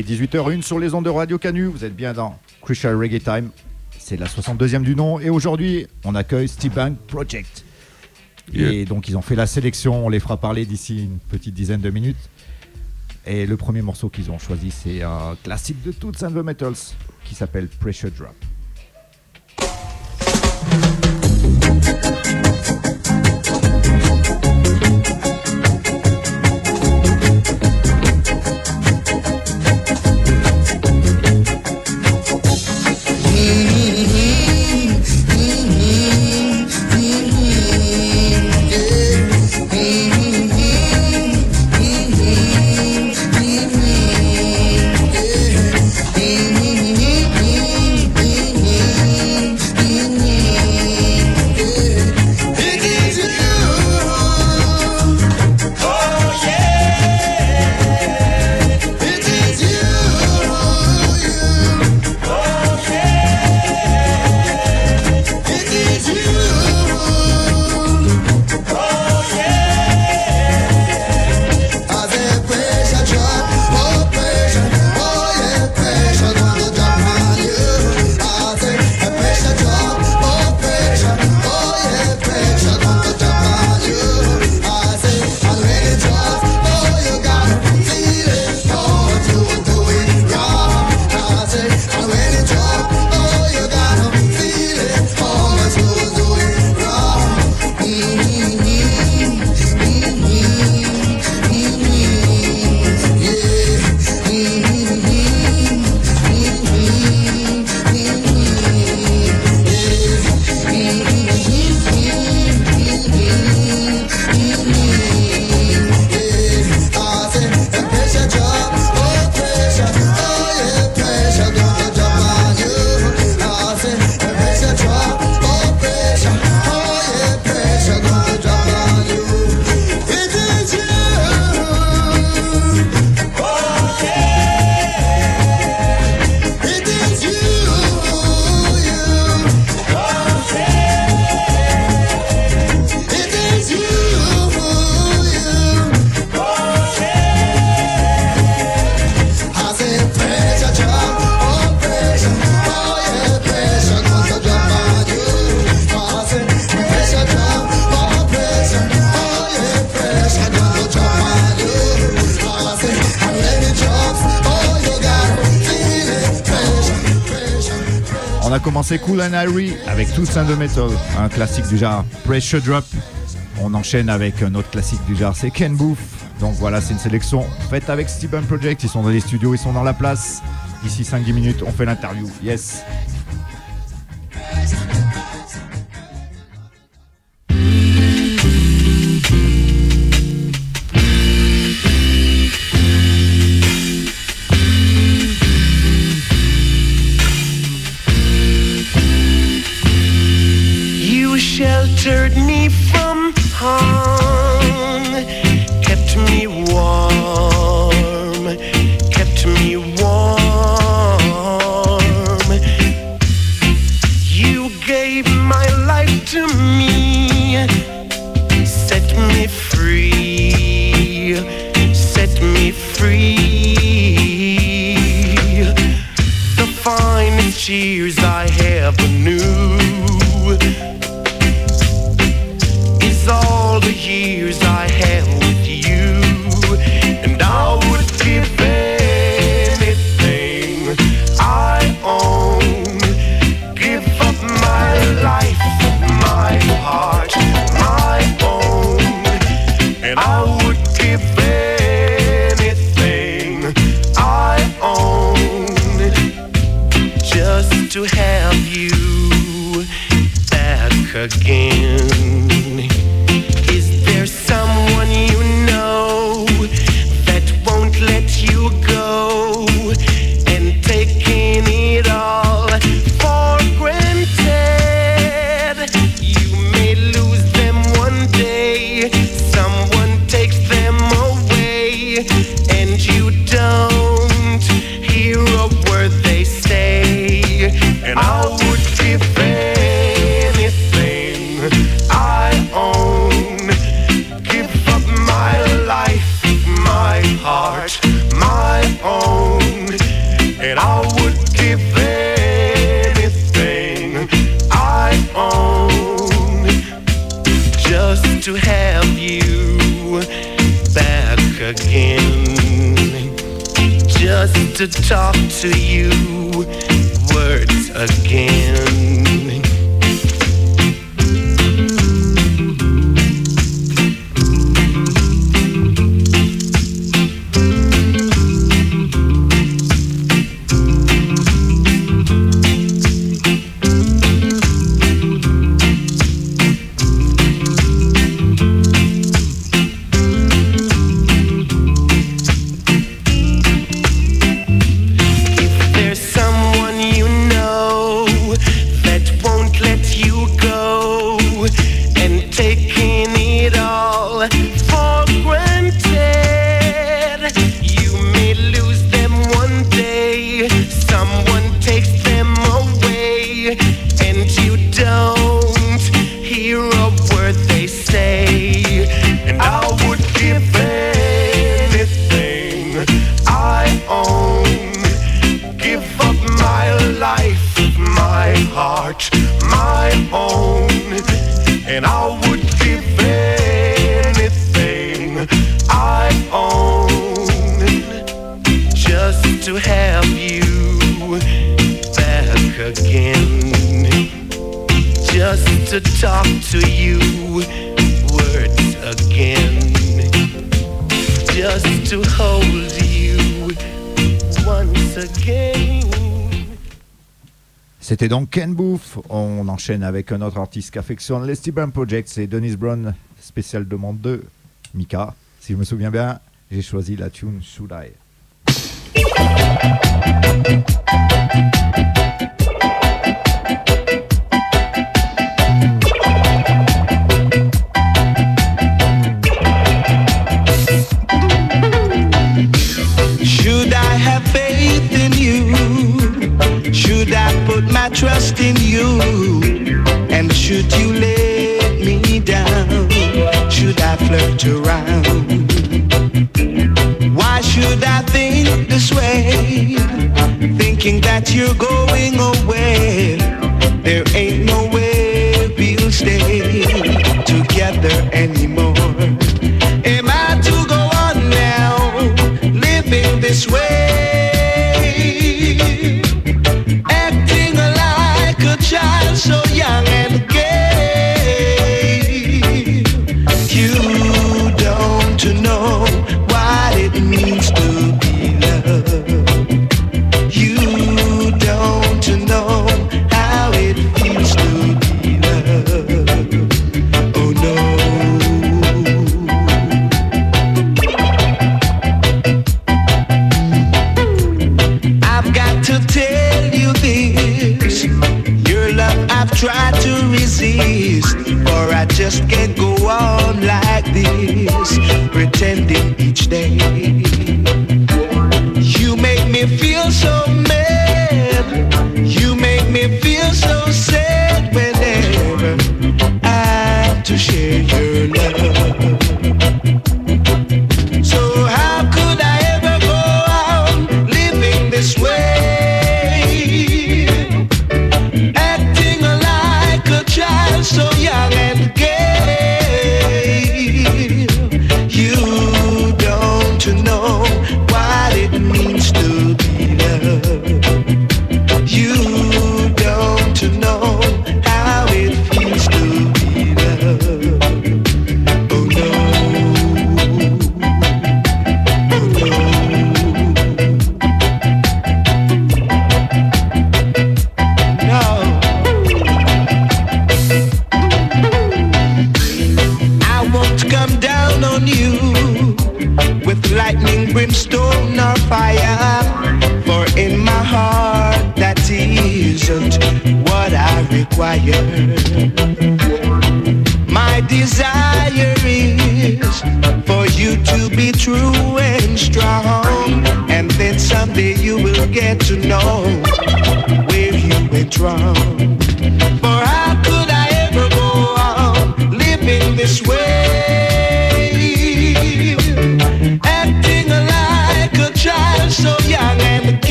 Bonjour, il est 18h01 sur les ondes de Radio Canu, vous êtes bien dans Crucial Reggae Time, c'est la 62e du nom et aujourd'hui on accueille Steve Bank Project. Et donc ils ont fait la sélection, on les fera parler d'ici une petite dizaine de minutes. Et le premier morceau qu'ils ont choisi c'est un classique de toutes and the Metals qui s'appelle Pressure Drop. Cool and Harry avec and the Metal, un classique du genre Pressure Drop. On enchaîne avec un autre classique du genre, c'est Ken Booth. Donc voilà, c'est une sélection faite avec Steven Project. Ils sont dans les studios, ils sont dans la place. D'ici 5-10 minutes, on fait l'interview. Yes. Words again. C'était donc Ken Booth. On enchaîne avec un autre artiste qui affectionne les Steve Project, c'est Dennis Brown, spécial demande de Mika. Si je me souviens bien, j'ai choisi la tune Should I.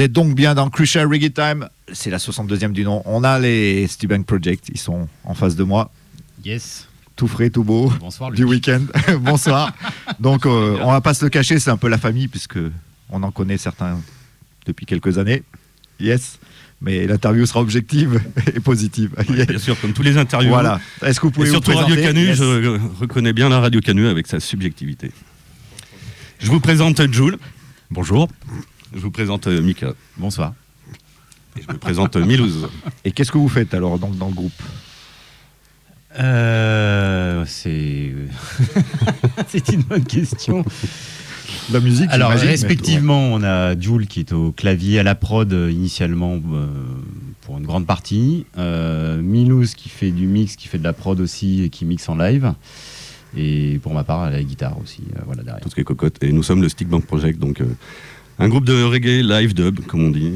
Vous êtes donc bien dans Crucial Reggae Time. C'est la 62e du nom. On a les Steven Project. Ils sont en face de moi. Yes. Tout frais, tout beau. Bonsoir, Du Luc. week-end. Bonsoir. Donc, euh, on va pas se le cacher. C'est un peu la famille puisque on en connaît certains depuis quelques années. Yes. Mais l'interview sera objective et positive. Bien sûr, comme tous les interviews. Voilà. Est-ce que vous Et pouvez surtout vous Radio Canu, Yes. je reconnais bien la Radio Canu avec sa subjectivité. Je vous présente Jules. Bonjour. Je vous présente euh, Mika. Bonsoir. Et je me présente euh, Milouz. Et qu'est-ce que vous faites alors donc, dans le groupe Euh, c'est c'est une bonne question. La musique Alors mais- respectivement, on a Jules qui est au clavier à la prod initialement euh, pour une grande partie, euh, Milouz qui fait du mix, qui fait de la prod aussi et qui mixe en live. Et pour ma part, à la guitare aussi, euh, voilà derrière. Tout ce qui est cocotte. Et nous sommes le Stick Bank Project, donc euh, un groupe de reggae live dub, comme on dit.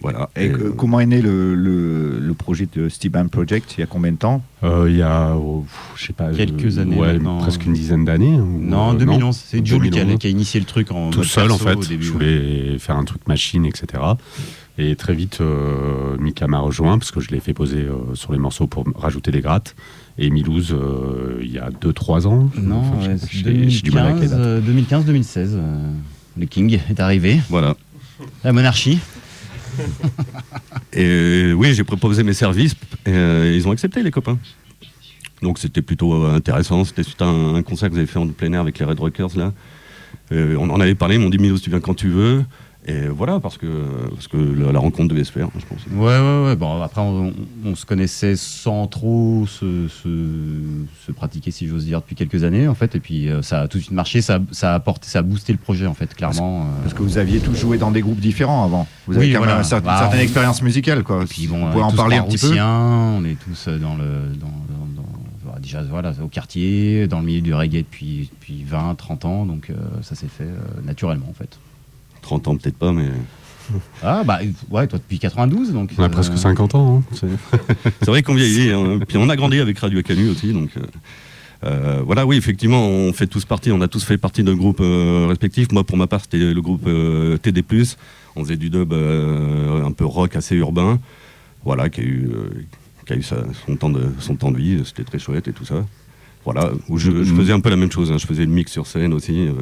Voilà. Et euh, comment est né le, le- le projet de Steven Project Il y a combien de temps Euh, Il y a, oh, je sais pas, Quelques euh, années ouais, maintenant. presque une dizaine d'années. Non, euh, 2011, c'est Jules qui a, 2011. qui a initié le truc en tout mode seul en fait. au début. je ouais. voulais faire un truc machine, etc. Et très vite, euh, Mika m'a rejoint parce que je l'ai fait poser euh, sur les morceaux pour rajouter des grattes. Et Milouz, euh, il y a 2-3 ans. Non, Enfin, ouais, j'ai- c'est j'ai du mal avec les dates. 2015-2016. Le King est arrivé. voilà. La monarchie. Et euh, oui, j'ai proposé mes services et euh, ils ont accepté, les copains. Donc c'était plutôt euh, intéressant. C'était suite à un, un concert que vous avez fait en plein air avec les Red Rockers là. Euh, on en avait parlé, ils m'ont dit Milos, tu viens quand tu veux. Et voilà, parce que, parce que la, la rencontre devait se faire, je pense. Ouais, ouais, ouais. Bon, après, on, on se connaissait sans trop se, se, se pratiquer, si j'ose dire, depuis quelques années, en fait. Et puis, euh, ça a tout de suite marché. Ça, ça a apporté, ça a boosté le projet, en fait, clairement. euh. Parce que vous aviez tous joué dans des groupes différents avant. Vous avez Oui, quand voilà. même Bah, une certaine on- expérience musicale, quoi. Et puis, bon, on est en tous parler un petit peu On est tous euh, dans le, dans, dans- dans- voilà, déjà, voilà, au quartier, dans le milieu du reggae depuis, depuis 20, 30 ans. Donc, euh, ça s'est fait euh, naturellement, en fait. 30 ans peut-être pas, mais Ah, bah, ouais, toi, depuis 92, donc. On a euh, presque 50 ans. hein. C'est- c'est vrai qu'on vieillit. hein. Puis on a grandi avec Radio Canu aussi, donc. euh, euh, voilà, oui, effectivement, on fait tous partie, on a tous fait partie d'un groupe euh, respectif. Moi, pour ma part, c'était le groupe euh, TD+. On faisait du dub euh, un peu rock, assez urbain. Voilà, qui a eu, euh, qui a eu sa- son, temps de, son temps de vie. C'était très chouette et tout ça. Voilà, où je, je faisais un peu la même chose. hein. Je faisais le mix sur scène aussi euh,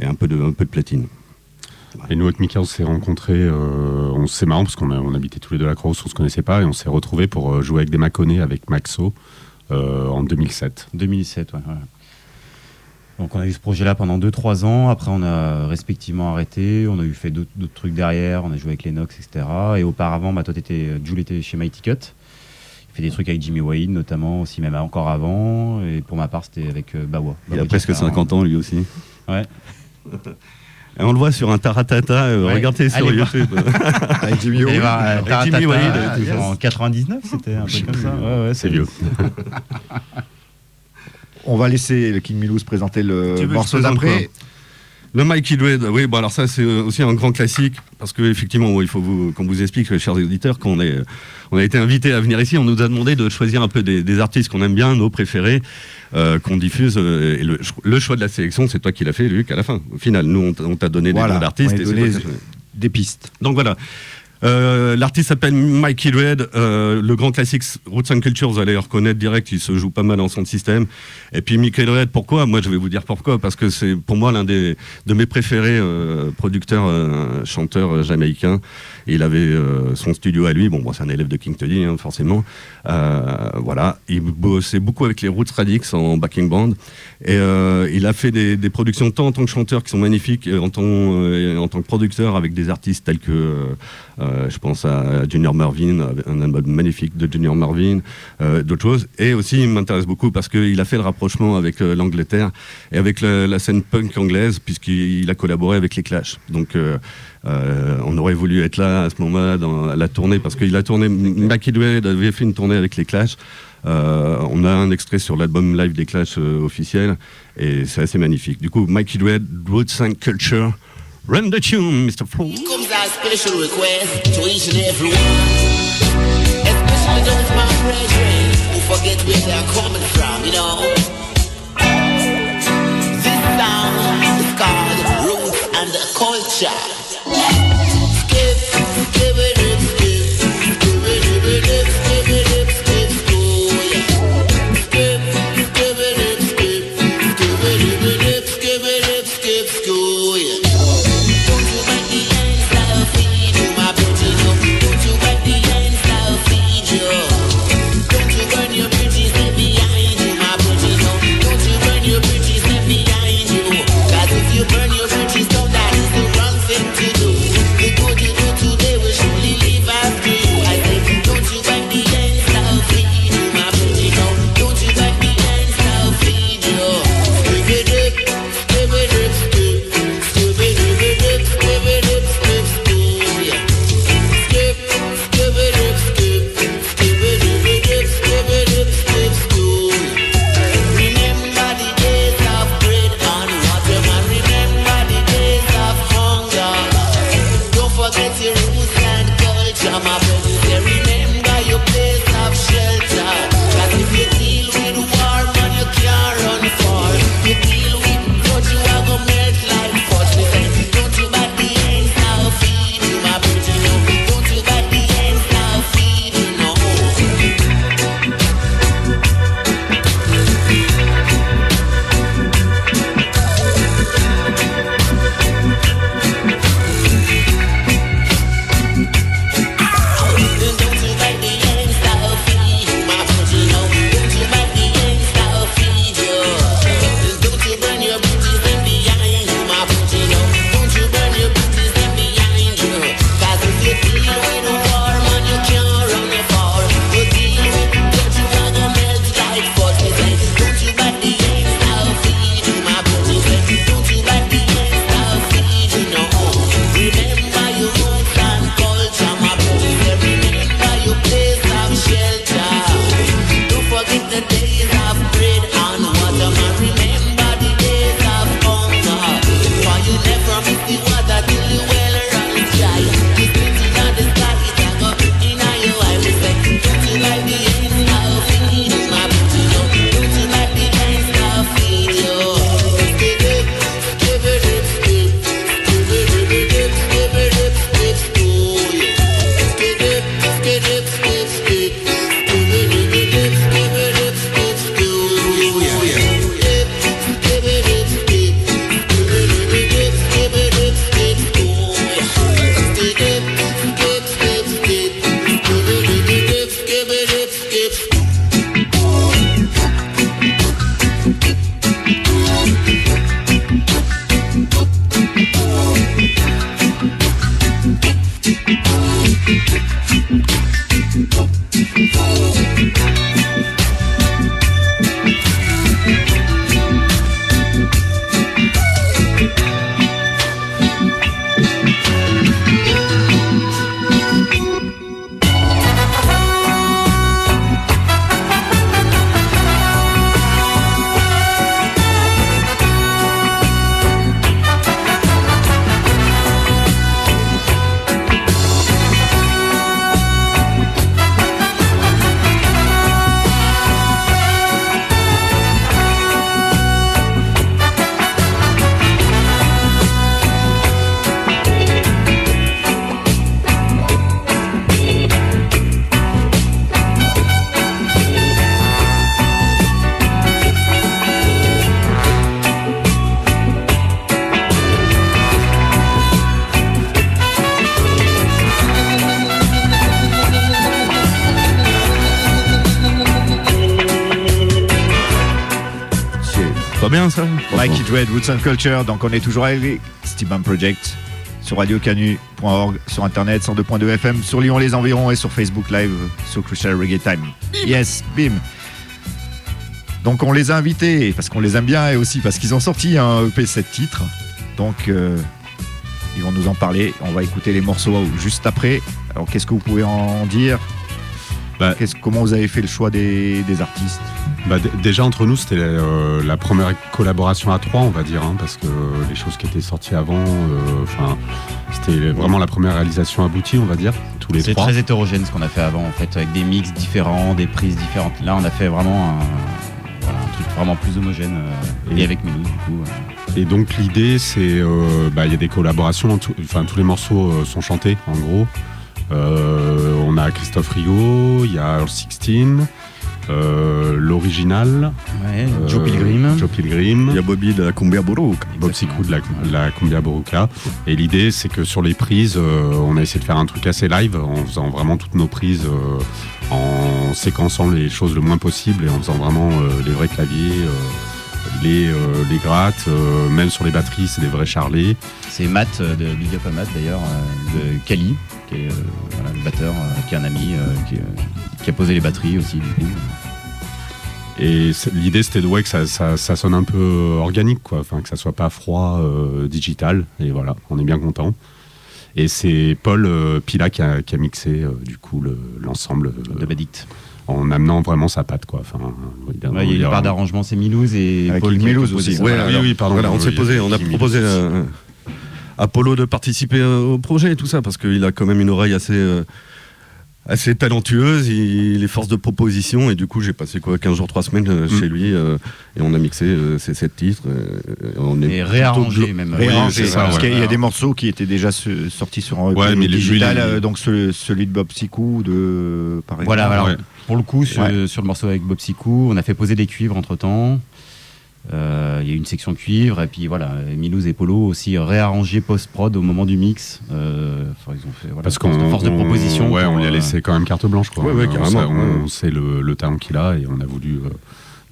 et un peu de, un peu de platine. Et nous, avec Mika, on s'est rencontrés. euh, on c'est marrant parce qu'on on habitait tous les deux à la Croix, on se connaissait pas et on s'est retrouvés pour euh, jouer avec des Maconnais avec Maxo euh, en 2007. 2007, ouais. Donc on a eu ce projet-là pendant 2-3 ans. Après, on a respectivement arrêté. On a eu fait d'autres trucs derrière. On a joué avec Lennox, etc. Et auparavant, bah, toi, t'étais, Jules était chez Mighty Cut. Il fait des trucs avec Jimmy Wade, notamment, aussi même encore avant. Et pour ma part, c'était avec euh, Bawa. Il a presque Jafar. 50 ans, lui aussi. Ouais. Et on le voit sur un taratata. euh, Ouais. Regardez sur voir. YouTube. Avec Jimmy euh, Taratata, Jimmy Wade, euh, tout ça. en 99, c'était un peu comme ça. Ouais, ouais, C'est vieux. On va laisser le King Milouz présenter le morceau d'après. Le Mikey Dread, oui, bon alors ça c'est aussi un grand classique parce que effectivement, il faut vous, qu'on vous explique, chers auditeurs, qu'on est, on a été invité à venir ici, on nous a demandé de choisir un peu des, des artistes qu'on aime bien, nos préférés, euh, qu'on diffuse. euh, et le, le choix de la sélection, c'est toi qui l'as fait, Luc, à la fin. Au final, nous on t'a- on t'a donné Voilà, des noms d'artistes. et donné-. Des pistes. Donc voilà. Euh, L'artiste s'appelle Mikey Red. Euh, le grand classique Roots and Culture, vous allez le reconnaître direct, il se joue pas mal en son système. Et puis Mikey Red, pourquoi? Moi, je vais vous dire pourquoi. Parce que c'est pour moi l'un de mes préférés euh, producteurs, euh, chanteurs euh, Il avait euh, son studio à lui. Bon, moi, c'est un élève de King Teddy, hein, forcément. Euh, voilà. Il bossait beaucoup avec les Roots Radix en backing band. Et euh, il a fait des, des productions tant en tant que chanteur qui sont magnifiques, en tant, euh, en tant que producteur avec des artistes tels que, euh, je pense à Junior Marvin, un album magnifique de Junior Marvin, d'autres choses. Et aussi, il m'intéresse beaucoup parce qu'il a fait le rapprochement avec l'Angleterre et avec le- la scène punk anglaise, puisqu'il a collaboré avec les Clash. Donc, euh, euh, on aurait voulu être là à ce moment-là dans la tournée parce qu'il a tourné. Mackie Dwayne avait fait une tournée avec les Clash. Euh, on a un extrait sur l'album live des Clash euh, officiel et c'est assez magnifique. Du coup, Mikey Dwayne, Roots and Culture. Run the tune, Mr. Flo. shot. Give, give it Dread, Roots and Culture. Donc on est toujours avec Steven Project sur radiocanu.org, sur internet, 102.2 FM, sur Lyon les environs et sur Facebook Live sur Crucial Reggae Time. Yes, bim. Donc on les a invités parce qu'on les aime bien et aussi parce qu'ils ont sorti un EP 7 titres. Donc euh, ils vont nous en parler. On va écouter les morceaux juste après. Alors qu'est-ce que vous pouvez en dire? Bah, Qu'est-ce- Comment vous avez fait le choix des, des artistes? Bah, déjà entre nous, c'était euh, la première collaboration à trois, on va dire, hein, parce que les choses qui étaient sorties avant, euh, enfin, c'était vraiment la première réalisation aboutie, on va dire, tous les C'est très hétérogène ce qu'on a fait avant en fait, avec des mix différents, des prises différentes. Là, on a fait vraiment un, truc vraiment plus homogène euh, et, Et- avec Milou du coup. euh. Et donc l'idée, c'est, euh, bah, il y a des collaborations, enfin tous les morceaux sont chantés, en gros. On a Christophe Rio, il y a Earl 16, euh, l'original, Ouais, euh, Joe Pilgrim. Joe Pilgrim. Il y a Bobby de la Cumbia. Bob Sikou de la, la Cumbia Boruca. Et l'idée, c'est que sur les prises, euh, on a essayé de faire un truc assez live, en faisant vraiment toutes nos prises, euh, en séquençant les choses le moins possible et en faisant vraiment euh, les vrais claviers, euh, les, euh, les grattes, euh, même sur les batteries, c'est des vrais charlets. C'est Matt de Big Up à Matt d'ailleurs, euh, de Kali, qui est euh, voilà, le batteur, euh, qui est un ami, euh, qui, euh, qui a posé les batteries aussi du coup. Et l'idée, c'était de ouais, que ça, ça, ça sonne un peu organique, quoi. Enfin, que ça soit pas froid, euh, digital. Et voilà, on est bien content. Et c'est Paul euh, Pila qui a, qui a mixé euh, du coup le- l'ensemble euh, de Badict. en amenant vraiment sa patte, quoi. Enfin, il Ouais, il y a une part d'arrangement, c'est Milouz et Avec Paul Milouz aussi. ça. Ouais, Voilà. oui, oui, pardon. voilà, on s'est posé, on a proposé Polo de participer euh, au projet et tout ça, parce qu'il a quand même une oreille assez, euh, assez talentueuse, il est force de proposition, et du coup j'ai passé quoi 15 jours, 3 semaines euh, Mm. chez lui, euh, et on a mixé euh, ces 7 titres. et on est Et plutôt réarrangé même. Réarrangé, ça, parce ouais. qu'il y a Alors, des morceaux qui étaient déjà sortis sur un Ouais, mais les- digital, lui, les- euh, donc ce- celui de Bob Sikou, de par exemple. Voilà, alors, Ouais. pour le coup, sur, Ouais. sur le morceau avec Bob Sikou, on a fait poser des cuivres entre Il y a eu une section cuivre, et puis voilà, Milouz et Polo aussi réarrangé post-prod au moment du mix. Euh, enfin, ils ont fait voilà, Parce force, qu'on de, force de on- proposition. ouais, pour, on lui a euh, laissé quand même carte blanche, quoi. Ouais, ouais, On- carrément, On, ouais. on sait le, le talent qu'il a et on a voulu euh,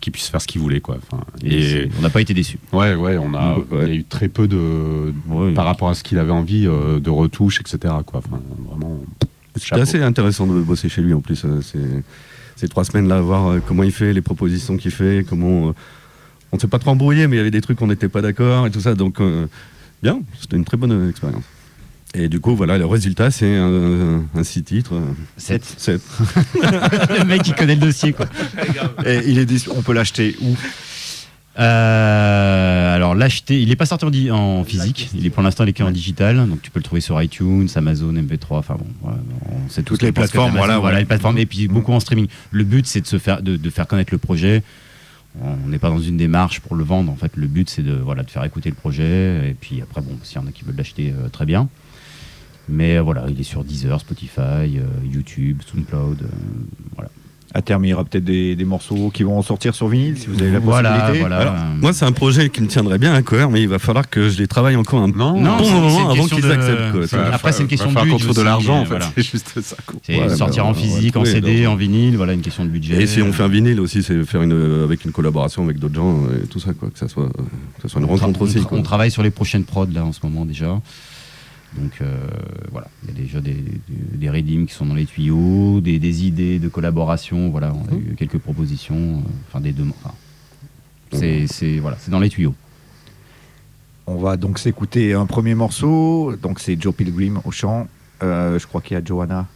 qu'il puisse faire ce qu'il voulait, quoi. Enfin, et on n'a pas été déçus. ouais, ouais, on a, Ouais. il y a eu très peu de, Ouais. par rapport à ce qu'il avait envie, euh, de retouches, etc. Quoi. Enfin, vraiment. C'était assez intéressant de bosser chez lui en plus. euh, c'est- Ces trois semaines-là, voir euh, comment il fait, les propositions qu'il fait, comment, euh, on s'est pas trop embrouillé, mais il y avait des trucs qu'on n'était pas d'accord et tout ça. Donc, euh, bien, c'était une très bonne euh, expérience. Et du coup, voilà, le résultat, c'est un, un six titres. euh, Sept. sept. le mec, il connaît le dossier, quoi. Et il est dis- on peut l'acheter où? Euh, alors l'acheter, il n'est pas sorti en, en physique, il est pour l'instant il est qu'en digital, donc tu peux le trouver sur iTunes, Amazon, MP3, enfin bon, voilà, on sait Toutes les plateformes, voilà, voilà ouais. les plateformes et puis beaucoup en streaming. Le but c'est de se faire, de, de faire connaître le projet. On n'est pas dans une démarche pour le vendre. En fait, le but c'est de voilà de faire écouter le projet et puis après bon, s'il y en a qui veulent l'acheter, euh, très bien. Mais euh, voilà, il est sur Deezer, Spotify, euh, YouTube, SoundCloud, voilà. À terme, il y aura peut-être des, des morceaux qui vont sortir sur vinyle si vous avez la Voilà, possibilité. voilà. Alors, Euh, moi, c'est un projet qui me tiendrait bien à cœur, mais il va falloir que je les travaille encore un Non, Non, bon c'est- c'est une moment avant question qu'ils de- acceptent. Quoi. Après, c'est une question de budget de l'argent, en euh, fait. voilà. C'est juste ça. Ouais, sortir bah, en physique, en CD, en vinyle, voilà une question de budget. Et si on fait un vinyle aussi, c'est faire une, avec une collaboration avec d'autres gens et tout ça, quoi, que ça soit, que ça soit une rencontre on aussi. on travaille sur les prochaines prods là en ce moment déjà. Donc euh, voilà, il y a déjà des, des, des redeems qui sont dans les tuyaux, des, des idées de collaboration. Voilà, on a eu quelques propositions, euh, enfin des demandes. enfin, c'est c'est- voilà, c'est dans les tuyaux. On va donc s'écouter un premier morceau. Donc c'est Joe Pilgrim au chant. Euh, je crois qu'il y a Johanna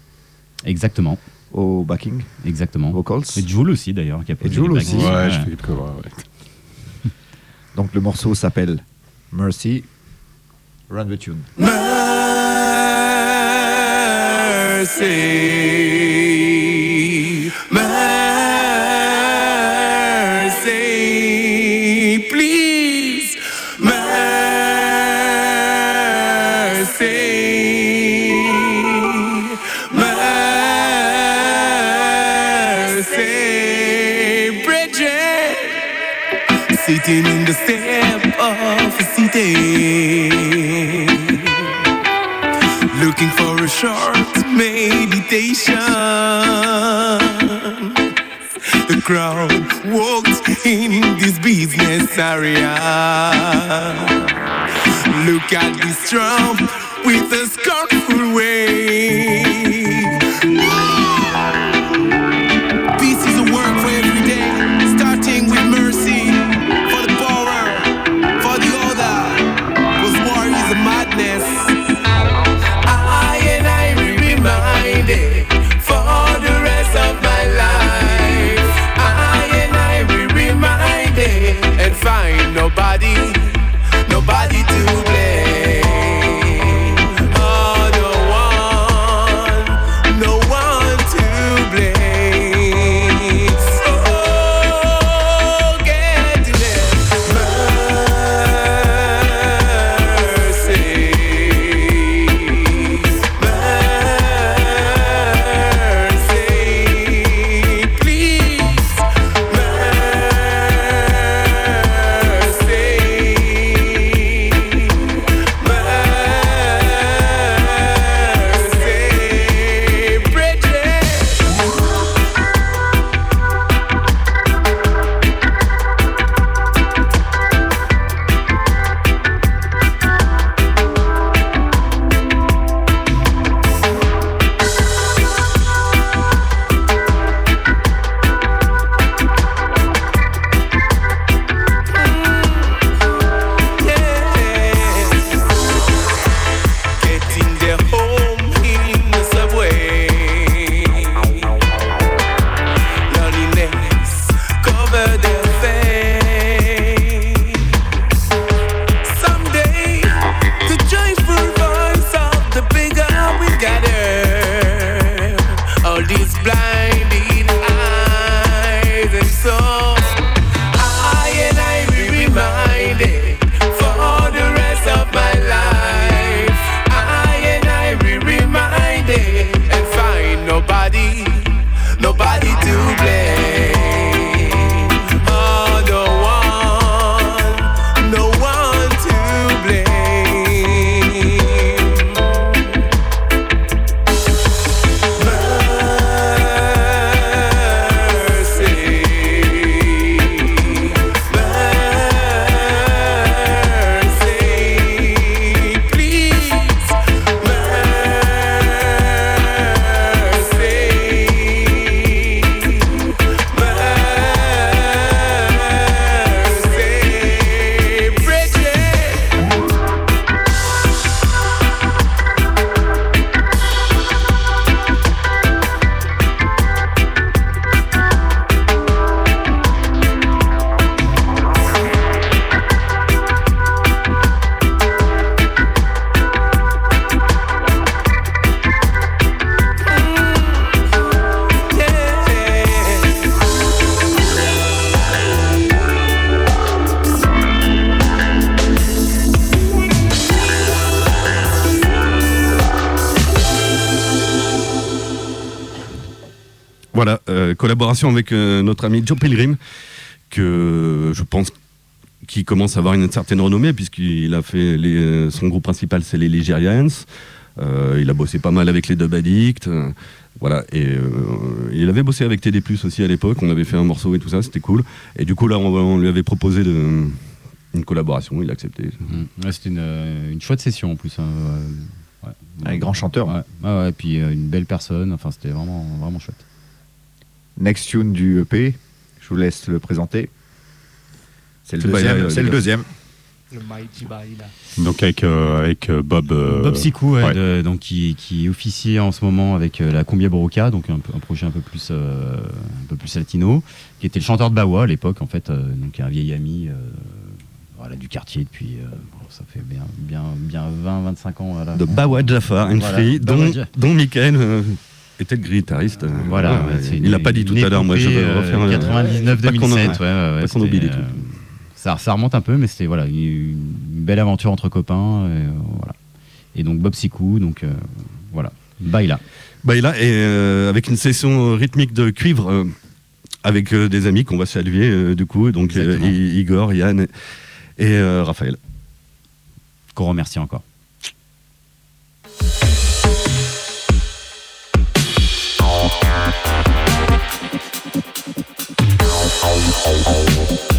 Exactement, au backing exactement. vocals. Et Jules aussi d'ailleurs qui a posé Jules les aussi. Ouais, je fais ouais. Donc le morceau s'appelle Mercy. Run the tune. Mercy, mercy, please, mercy, mercy, Bridget, sitting in the step of a city looking for a short meditation. The crowd walked in this business area. Look at this trump with a scornful way. Collaboration avec euh, notre ami Joe Pilgrim, que je pense qui commence à avoir une certaine renommée, puisqu'il a fait les, euh, son groupe principal, c'est les Ligerians. Euh, il a bossé pas mal avec les Dub Addicts. euh, voilà, et euh, il avait bossé avec TD aussi à l'époque. On avait fait un morceau et tout ça, c'était cool. Et du coup, là, on, on lui avait proposé de, une collaboration, il a accepté. Mm. Ouais, C'était une, une chouette session en plus. hein, ouais. Ouais. Un grand chanteur. Ouais, ouais, ouais, puis euh, une belle personne. Enfin, c'était vraiment, vraiment chouette. Next tune du EP, je vous laisse le présenter. C'est le deuxième. C'est le deuxième. Le Mighty Baila. Donc avec, euh, avec euh, Bob. euh, Bob Sikou, ouais, ouais. de- donc qui, qui officie en ce moment avec euh, la Cumbia Broca, donc un, projet un peu plus euh, un peu plus latino, qui était le chanteur de Bawa à l'époque en fait, euh, donc un vieil ami euh, voilà, du quartier depuis euh, bon, ça fait bien bien bien 20 25 ans voilà. De Bawa Jafar, une Voilà, fille dont, dont Michael euh, était le guitariste. euh, Voilà, il l'a pas dit tout à l'heure, moi je vais euh, refaire un- 99 pas qu'on en- 2007, ouais, ouais, ouais, pas qu'on oublie des trucs. euh, ça, ça remonte un peu, mais c'était voilà une belle aventure entre copains, et, euh, voilà. Et donc Bob Sikou, donc euh, voilà, Baila. Baila, et euh, avec une session rythmique de cuivre euh, avec euh, des amis qu'on va saluer euh, du coup, donc euh, Igor, Yann et, et, euh, Raphaël. qu'on remercie encore. Hey, hey, hey.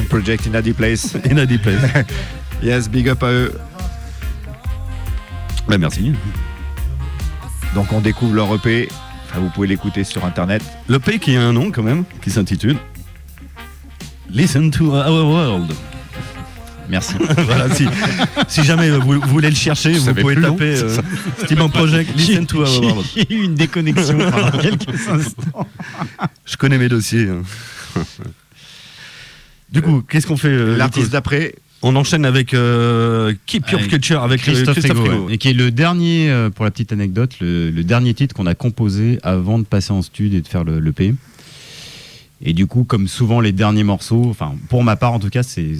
Project in a Deep Place. In a deep place. Yes, big up à eux. bah, merci. Donc on découvre leur EP. Enfin, vous pouvez l'écouter sur internet. Le P qui a un nom quand même, qui s'intitule Listen to Our World. Merci. voilà, si, si jamais vous, vous voulez le chercher, vous pouvez taper euh, Bank Project, Listen to Our World. J'ai eu une déconnexion pendant quelques instants. Je connais mes dossiers. Du coup, qu'est-ce qu'on fait euh, L'artiste d'après, On enchaîne avec euh, Keep Your Avec Culture avec euh, Christophe, Christophe, Rigaud, Rigaud. ouais. et qui est le dernier, euh, pour la petite anecdote, le, le dernier titre qu'on a composé avant de passer en studio et de faire le, le P. Et du coup, comme souvent les derniers morceaux, enfin pour ma part en tout cas, c'est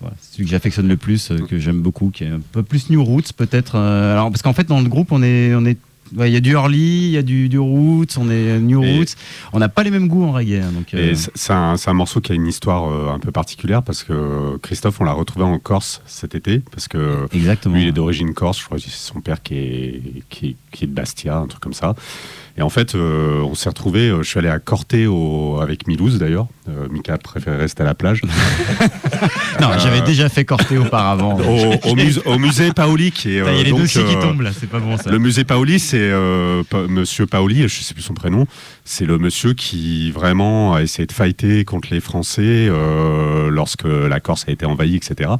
voilà, celui que j'affectionne le plus, euh, que j'aime beaucoup, qui est un peu plus New Roots peut-être. euh, alors parce qu'en fait dans le groupe on est, on est, ouais, il y a du early, il y a du, du roots, on est New Et- Roots. On n'a pas les mêmes goûts en reggae. hein, donc, euh, c'est- un, c'est un morceau qui a une histoire euh, un peu particulière parce que Christophe, on l'a retrouvé en Corse cet été parce que exactement. lui, il est d'origine corse. Je crois que c'est son père qui est, qui, qui est de Bastia, un truc comme ça. Et en fait, euh, on s'est retrouvé. Je suis allé à Corté au- avec Milouz d'ailleurs. Euh, Mika préférait rester à la plage. Non, j'avais déjà fait Corté auparavant. au, au muse- au musée Paoli qui est. Y a euh, les donc, dossiers qui euh, tombent là, c'est pas bon ça. Le musée Paoli, c'est euh, Pa- Monsieur Paoli, je sais plus son prénom. C'est le monsieur qui vraiment a essayé de fighter contre les Français euh, lorsque la Corse a été envahie, etc.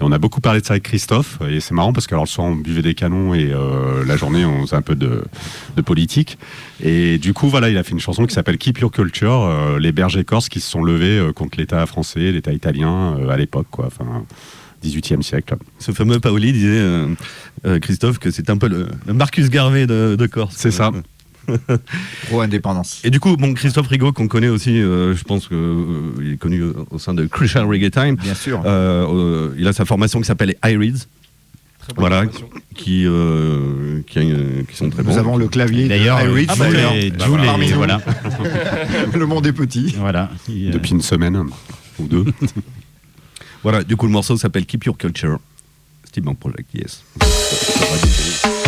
Et on a beaucoup parlé de ça avec Christophe. Et c'est marrant parce que alors, le soir on buvait des canons et euh, la journée on faisait un peu de, de politique. Et du coup voilà, il a fait une chanson qui s'appelle Keep Your Culture. euh, les bergers corses qui se sont levés euh, contre l'État français, l'État italien euh, à l'époque, quoi. Enfin, 18e siècle. Ce fameux Paoli disait, euh, euh, Christophe, que c'est un peu le, le Marcus Garvey de, de Corse. C'est ça. pro indépendance. Et du coup, bon, Christophe Rigaud, qu'on connaît aussi, euh, je pense qu'il est connu au, au sein de Crucial Reggae Time. Bien sûr. Euh, euh, il a sa formation qui s'appelle iReads, Très bonne voilà, qui, euh, qui, a- qui sont très Nous bons. avons le clavier. D'ailleurs, euh, Bah, voilà. le monde est petit. Voilà. Il, euh, Depuis une semaine ou deux. Voilà, du coup, le morceau s'appelle Keep Your Culture. Steve Bank Project, yes.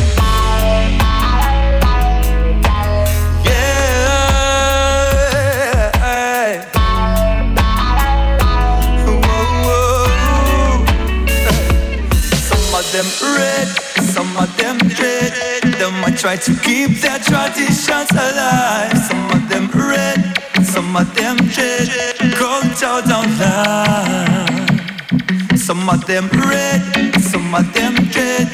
them red, some of them dread. Them I try to keep their traditions alive. Some of them red, some of them dread. Culture don't. Some of them red, some of them dread.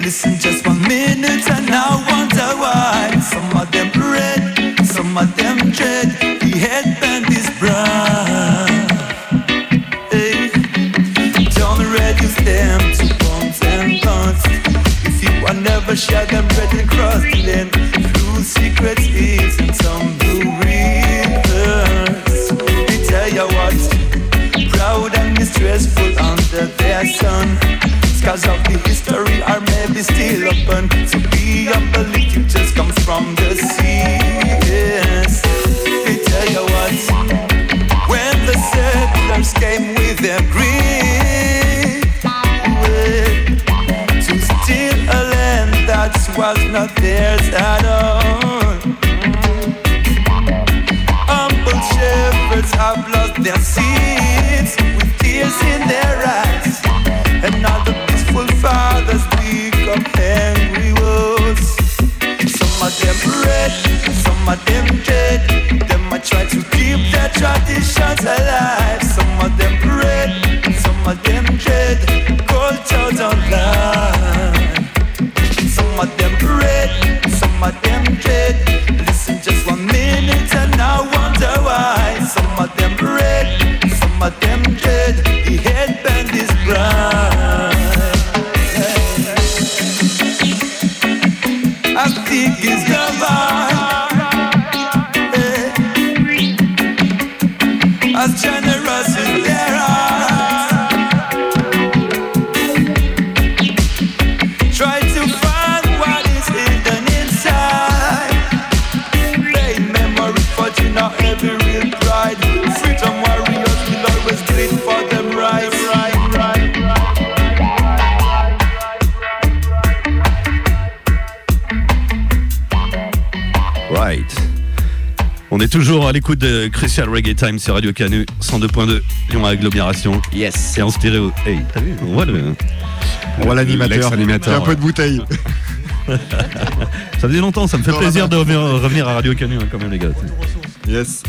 Listen just one minute and I wonder why. Some of them red, some of them dread. The headband is brown. Never them bread across the land, through secret is in some blue rivers. They tell you what proud and distressful under their sun. Scars of the history are maybe still open. So be unbelief, it just comes from the sea. Yes, they tell you what. When the settlers came with their greed theirs at all. Humble shepherds have lost their seats with tears in their eyes, and now the peaceful fathers become angry wolves. Some of them red, some of them dead. Them I try to keep their traditions alive. Toujours à l'écoute de Crucial Reggae Time sur Radio Canu 102.2 Lyon Agglomération. Yes. Et en stéréo. Hey, t'as vu On voit le. On voit l'animateur. Un peu de bouteille. Ça faisait longtemps, ça me fait Non, plaisir de revenir, revenir à Radio Canu hein, quand même les gars. Yes.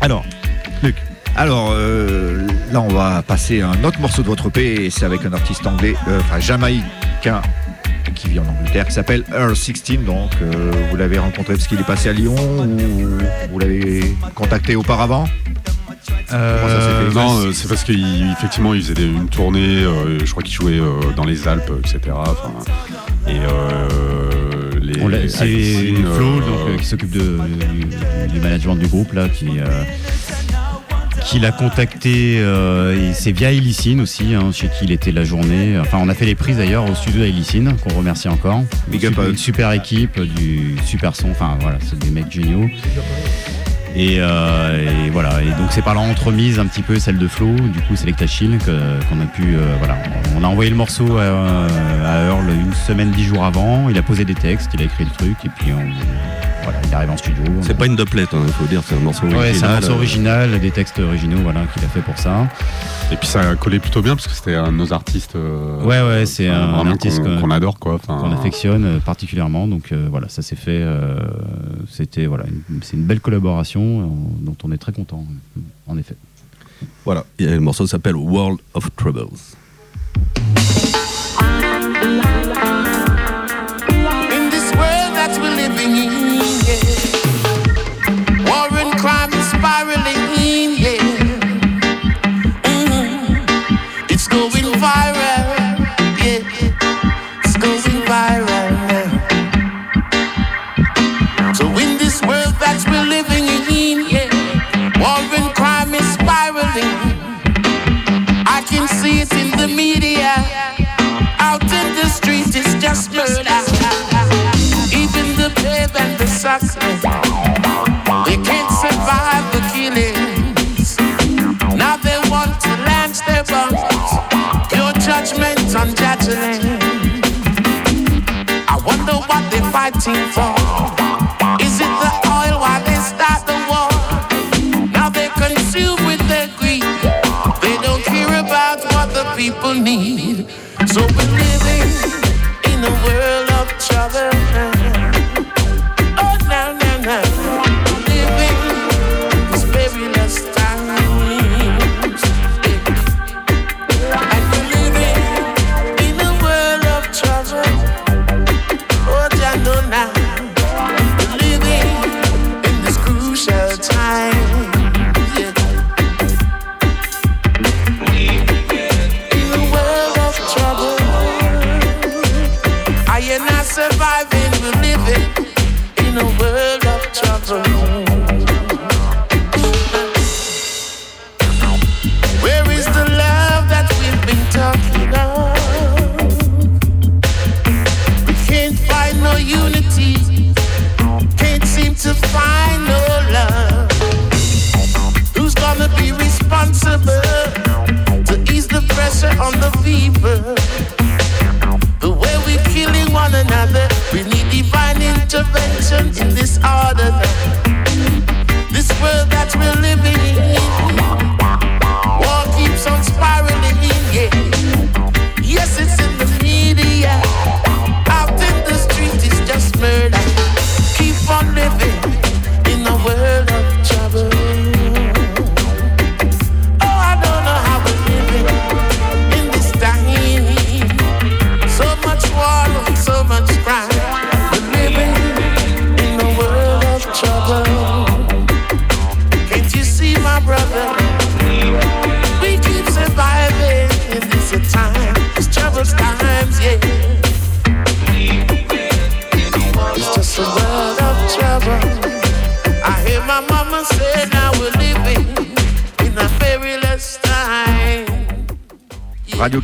Alors, Luc. Alors euh, là, on va passer à un autre morceau de votre EP et c'est avec un artiste anglais, euh, enfin jamaïcain qui vit en Angleterre, qui s'appelle Earl 16. Donc, euh, vous l'avez rencontré parce qu'il est passé à Lyon ou vous l'avez contacté auparavant? Comment ça s'est fait? non, euh, c'est parce qu'effectivement, il faisait des- une tournée, euh, je crois qu'il jouait euh, dans les Alpes, etc. et euh, les. C'est Flo euh, donc, euh, qui s'occupe du management du groupe là, qui, euh, qui l'a contacté. euh, et c'est via Elicine aussi, hein, chez qui il était la journée. Enfin, on a fait les prises d'ailleurs au studio d'Elicine, qu'on remercie encore. Big Une up super-. Une équipe, du super son. Enfin voilà, c'est des mecs géniaux. Et, euh, et voilà, et donc c'est par l'entremise un petit peu celle de Flo, du coup Selecta Chill, qu'on a pu, euh, voilà, on a envoyé le morceau à, à Earl une semaine, dix jours avant, il a posé des textes, il a écrit le truc, et puis on, il arrive en studio. C'est pas une doublet, il faut dire, c'est un morceau original. Ouais, c'est un morceau euh, original, des textes originaux, voilà, qu'il a fait pour ça. Et puis ça a collé plutôt bien parce que c'était un de nos artistes. euh, Ouais, ouais, c'est enfin, un artiste qu'on adore, quoi. Qu'on affectionne euh, particulièrement. Donc euh, voilà, ça s'est fait. euh, C'était voilà, une- c'est une belle collaboration euh, dont on est très content, en effet. Voilà, et le morceau s'appelle World of Troubles. Murder. Even the babe and the success, they can't survive the killings. Now they want to launch their bombs. Pure judgment on judgment. I wonder what they're fighting for. Is it the oil while they start the war? Now they're consumed with their greed. They don't care about what the people need.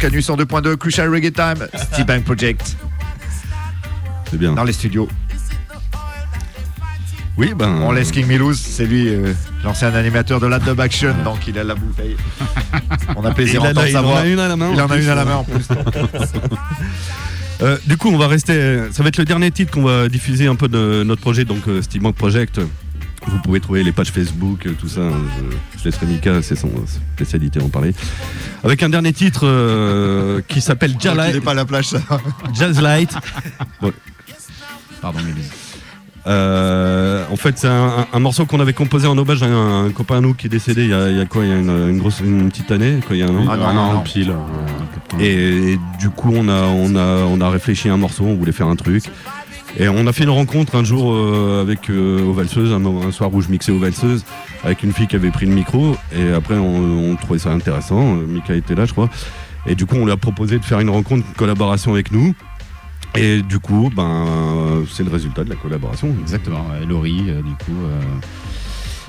Canus 102.2, Crucial Reggae Time, Steve Bank Project, C'est bien. dans les studios. Oui, ben. On laisse King Milouz, c'est lui, euh, l'ancien animateur de la Dub Action, donc il a la bouteille. On a plaisir à en a- entendre il sa en voix. a une à la main, Il en en a une à la main en plus. Euh, du coup, on va rester. Ça va être le dernier titre qu'on va diffuser un peu de notre projet, donc euh, Steve Bank Project. Vous pouvez trouver les pages Facebook, euh, tout ça. hein. Je, je laisserai Mika, c'est son spécialité en parler. Avec un dernier titre euh, qui s'appelle Jazz Il Light. pas à la plage, ça. Jazz Light. Pardon, Mélise. Euh, en fait, c'est un, un- un morceau qu'on avait composé en hommage à un, un copain à nous qui est décédé il y a, il y a quoi Il y a une, une grosse, une petite année, quoi, il y a un an. Ah non, un non, an non. pile. euh, Et, et du coup, on a, on, a, on a réfléchi à un morceau, on voulait faire un truc. Et on a fait une rencontre un jour euh, avec euh, aux valseuses, un, soir où je mixais aux valseuses, avec une fille qui avait pris le micro. Et après, on, trouvait ça intéressant. Euh, Mika était là, je crois. Et du coup, on lui a proposé de faire une rencontre, une collaboration avec nous. Et du coup, ben, c'est le résultat de la collaboration. Exactement, Laurie, euh, du coup,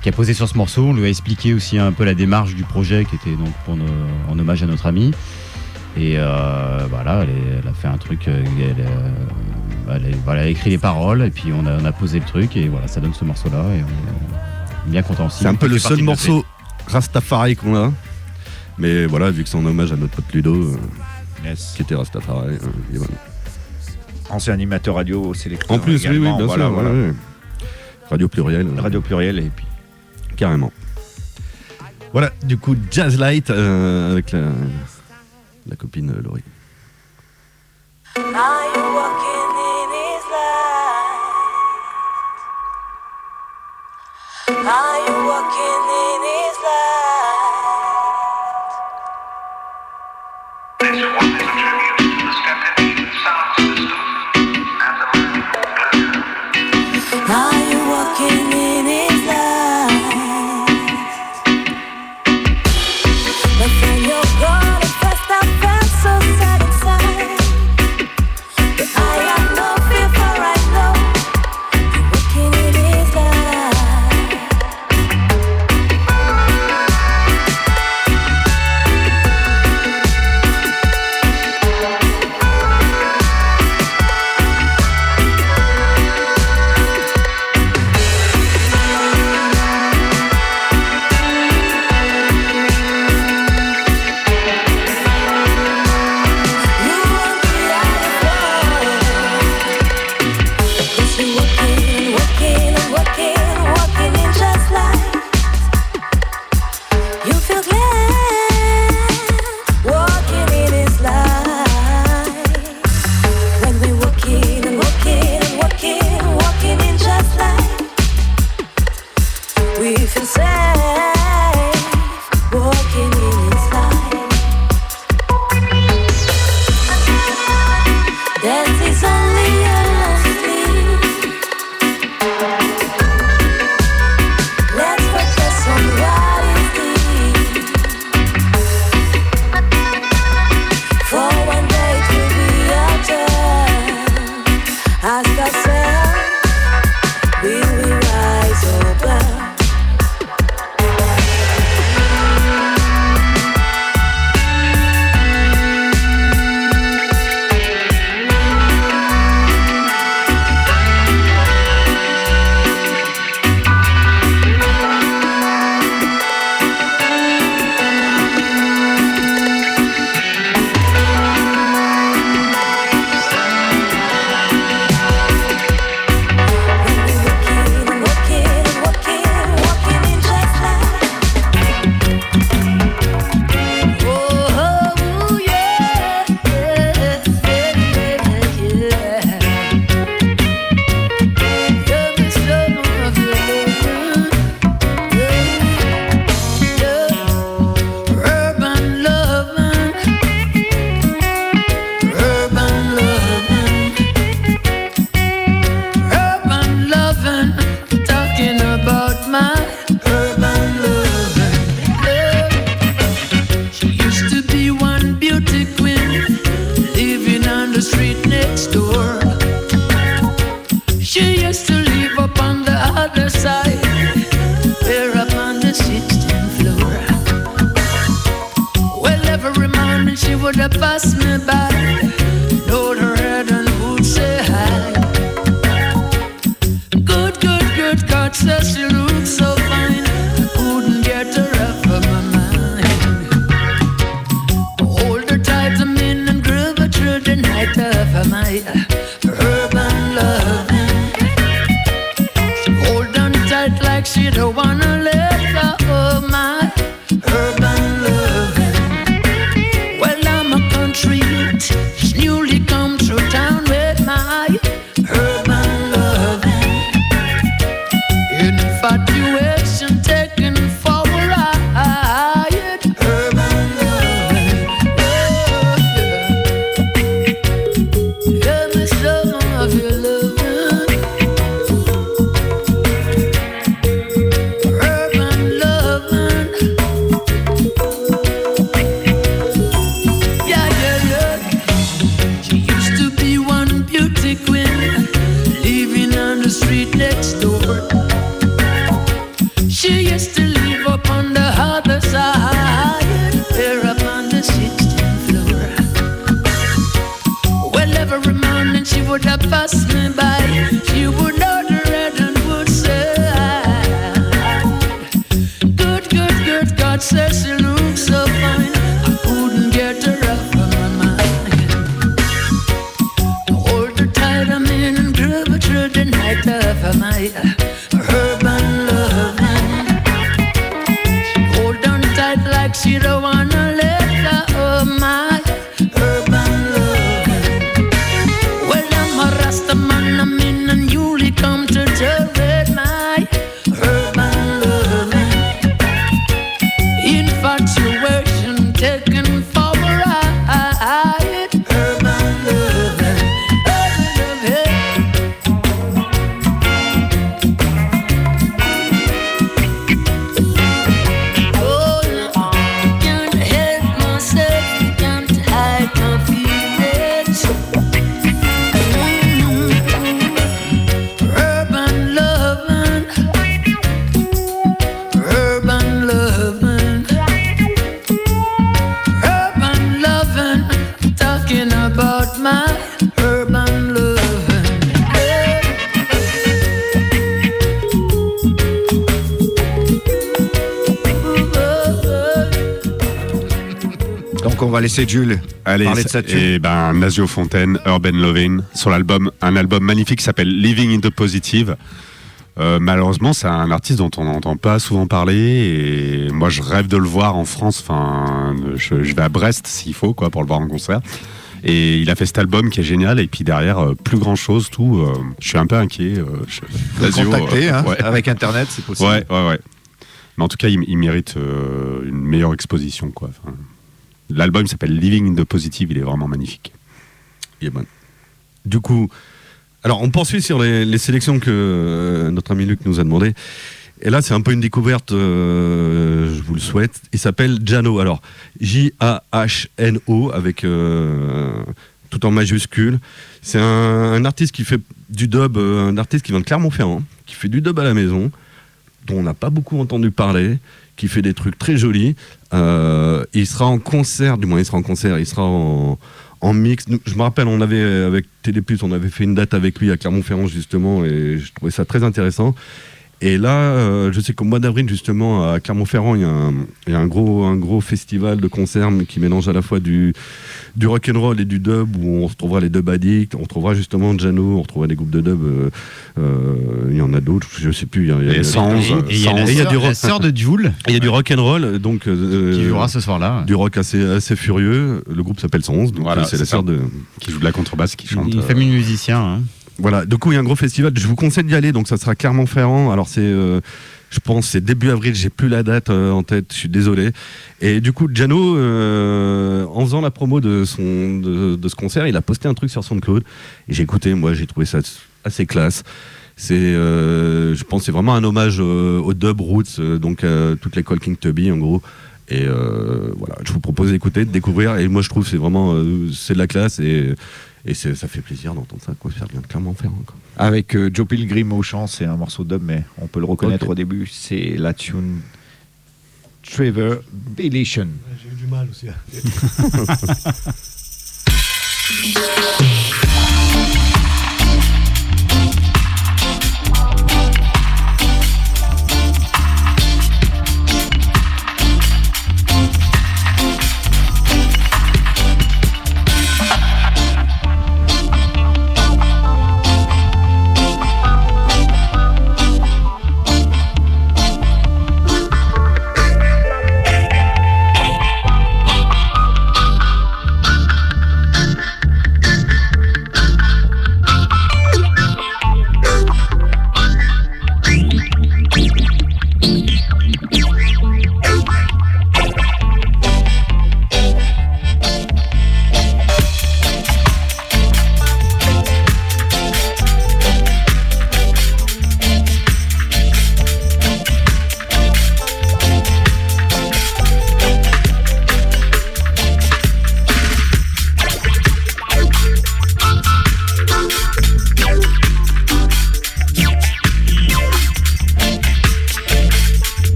qui a posé sur ce morceau. On lui a expliqué aussi un peu la démarche du projet qui était donc pour en hommage à notre ami. Et voilà, elle, a fait un truc, elle est- voilà, elle a écrit les paroles et puis on a, on a posé le truc et voilà, ça donne ce morceau-là et on est bien content aussi. C'est un peu le seul morceau Rastafari qu'on a. Mais voilà, vu que c'est en hommage à notre pote Ludo, euh, Yes. qui était Rastafari. euh, voilà. Ancien animateur radio sélecteur. En plus, oui, oui, bien voilà, sûr. voilà. ouais. Radio pluriel. euh, Radio pluriel et puis. Carrément. Voilà, du coup, Jazz Light euh, avec la, la copine Laurie. Are you walking in his light? My urban loving. Hold on tight like she don't wanna laisser Jules? Allez, parler de ça et ben Nazio Fontaine, Urban Loving, sur l'album, un album magnifique qui s'appelle Living in the Positive. Euh, malheureusement, c'est un artiste dont on n'entend pas souvent parler et moi je rêve de le voir en France. Enfin, je, je vais à Brest s'il faut quoi pour le voir en concert. Et il a fait cet album qui est génial et puis derrière euh, plus grand chose, tout. euh, je suis un peu inquiet. je- contacter, euh, hein, ouais. avec Internet, c'est possible. Ouais, ouais, ouais. Mais en tout cas, il, il mérite une meilleure exposition quoi. Enfin, L'album s'appelle Living in the Positive, il est vraiment magnifique. Yeah, man. Du coup, alors on poursuit sur les, sélections que euh, notre ami Luc nous a demandé. Et là, c'est un peu une découverte, euh, je vous le souhaite. Il s'appelle Jano. Alors, J-A-H-N-O, avec euh, tout en majuscule. C'est un, artiste qui fait du dub, un artiste qui vient de Clermont-Ferrand, qui fait du dub à la maison, dont on n'a pas beaucoup entendu parler, qui fait des trucs très jolis. Euh, il sera en concert, du moins il sera en concert, il sera en, en mix. Je me rappelle, on avait avec Téléplus, on avait fait une date avec lui à Clermont-Ferrand justement, et je trouvais ça très intéressant. Et là, euh, je sais qu'au mois d'avril, justement, à Clermont-Ferrand, il y a, un, il y a un, gros, un gros festival de concerts qui mélange à la fois du, du rock'n'roll et du dub, où on retrouvera les dub addicts, on retrouvera justement Jano, on retrouvera des groupes de dub, euh, euh, il y en a d'autres, je sais plus. Il y a, il y a- Et Sans, Et il y a la sœur- du la rock. sœur de Jules il y a du rock'n'roll, donc euh, qui jouera ce soir-là. du rock assez, assez furieux. Le groupe s'appelle 111, donc Voilà, c'est la sœur de. Qui joue de la contrebasse, qui chante. Une famille de musiciens. hein. Voilà, du coup, il y a un gros festival. Je vous conseille d'y aller. Donc, ça sera Clermont-Ferrand. Alors, c'est, euh, je pense, c'est début avril. J'ai plus la date euh, en tête. Je suis désolé. Et du coup, Jano, euh, en faisant la promo de, son, de, ce concert, il a posté un truc sur SoundCloud. Et j'ai écouté. Moi, j'ai trouvé ça assez classe. C'est, je pense, c'est vraiment un hommage au dub roots, donc toute l'école King Tubby, en gros. Et voilà, je vous propose d'écouter, de découvrir. Et moi, je trouve c'est vraiment, c'est de la classe et, et c'est- ça fait plaisir d'entendre ça. Quoi, ça vient de clairement faire. Quoi. Avec euh, Joe Pilgrim au chant, c'est un morceau de dub, mais on peut le reconnaître au début. C'est la tune Trevor Belation. J'ai eu du mal aussi.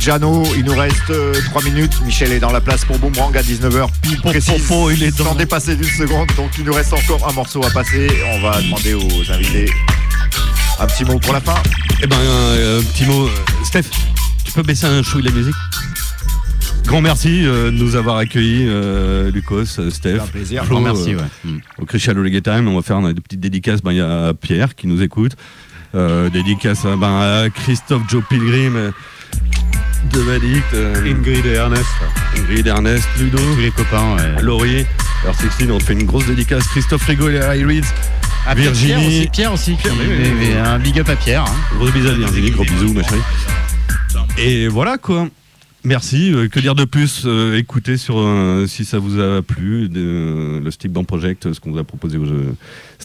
Jano, il nous reste 3 minutes. Michel est dans la place pour Boomerang à 19h pile précise, il est sans dépasser d'une seconde. Donc il nous reste encore un morceau à passer. On va demander aux invités un petit mot pour la fin. Eh ben, un petit mot. euh, Steph, tu peux baisser un chouille la musique? Grand merci euh, de nous avoir accueillis, euh, Lucas, euh, Steph. Un plaisir. Flo, Grand merci, euh, ouais. Mm. au Crucial Reggae Time. On va faire une petite dédicace. Ben, Il y a Pierre qui nous écoute. Euh, dédicace à, ben, à Christophe Joe Pilgrim, euh, de Valict, euh, Ingrid et Ernest. Ingrid, Ernest, Ludo, Tous les copains, ouais. Laurie. Alors, Sixtine, on fait une grosse dédicace. Christophe Rigaud et Harry Reeds. Ah, Pierre Virginie. aussi, Pierre aussi. Pierre, oui, oui, oui. mais Un big up à Pierre. hein. Gros bisous à Virginie, gros bisous, ma chérie. Et voilà quoi. Merci. Euh, que dire de plus Euh, Écoutez sur euh, si ça vous a plu, de- le Stick Band Project, ce qu'on vous a proposé au jeu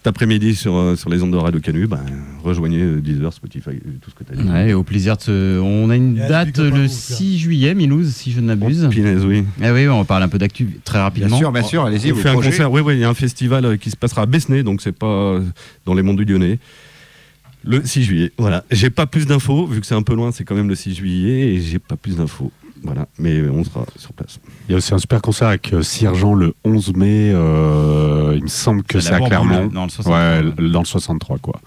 cet après-midi sur, euh, sur les ondes de Radio Canu. Ben, rejoignez euh, Deezer, Spotify, euh, tout ce que tu as dit. Ouais, et au plaisir de. On a une date le vous, 6 juillet, Milouz, si je ne m'abuse. Pinaise, oui. Ah oui, on parle un peu d'actu très Bien rapidement. sûr, bien sûr, allez-y. On fait un concert. Oui, oui, il y a un festival qui se passera à Besnay, donc c'est pas dans les monts du Lyonnais. Le 6 juillet. Voilà. J'ai pas plus d'infos, vu que c'est un peu loin, c'est quand même le 6 juillet, et j'ai pas plus d'infos. Voilà. Mais on sera sur place. Il y a aussi un super concert avec euh, Siergeant le 11 mai. euh, il me semble que C'est à Clermont. dans le 63. Ouais, dans le 63, quoi.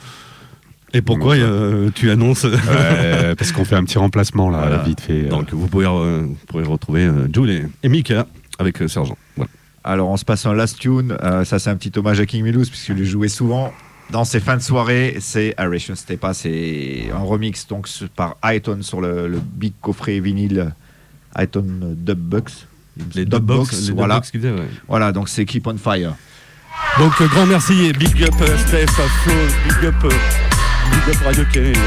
Et pourquoi euh, tu annonces Ouais, parce qu'on fait un petit remplacement, là, Voilà. vite fait. euh. Donc vous pourrez, euh, vous pourrez retrouver euh, Jules et, et Mika avec euh, Sergent. Voilà. Alors on se passe un last tune. Euh, ça c'est un petit hommage à King Milouz puisqu'il le jouait souvent dans ses fins de soirée. C'est Aeration Stepa. C'est un remix donc par Ayton sur le, le big coffret vinyle Iton euh, Dubbucks. Les Dubbox, voilà. Ouais. voilà, donc c'est Keep on Fire. Donc euh, grand merci et big up euh, Steph, Flo, big up, big up Radio Canada.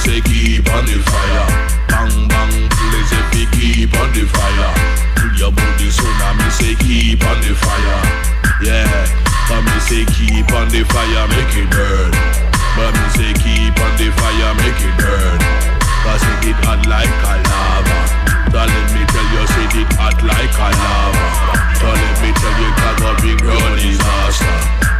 Say keep on the fire, bang bang, please keep on the fire. say keep on the fire. Yeah, but me say keep on the fire, make it burn. But me say keep on the fire, make it burn. Cause it hot like a lava. So let me tell you, say it hot like a lava. So let me tell you, that will bring your disaster.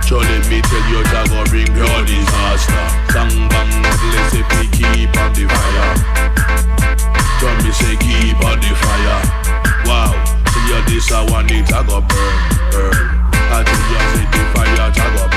So let me tell you, that will bring your disaster. Bang bang, let's say keep on the fire. So me say keep on the fire. Wow you this, I want it, I go burn, burn. I tell you, I say the fire, I go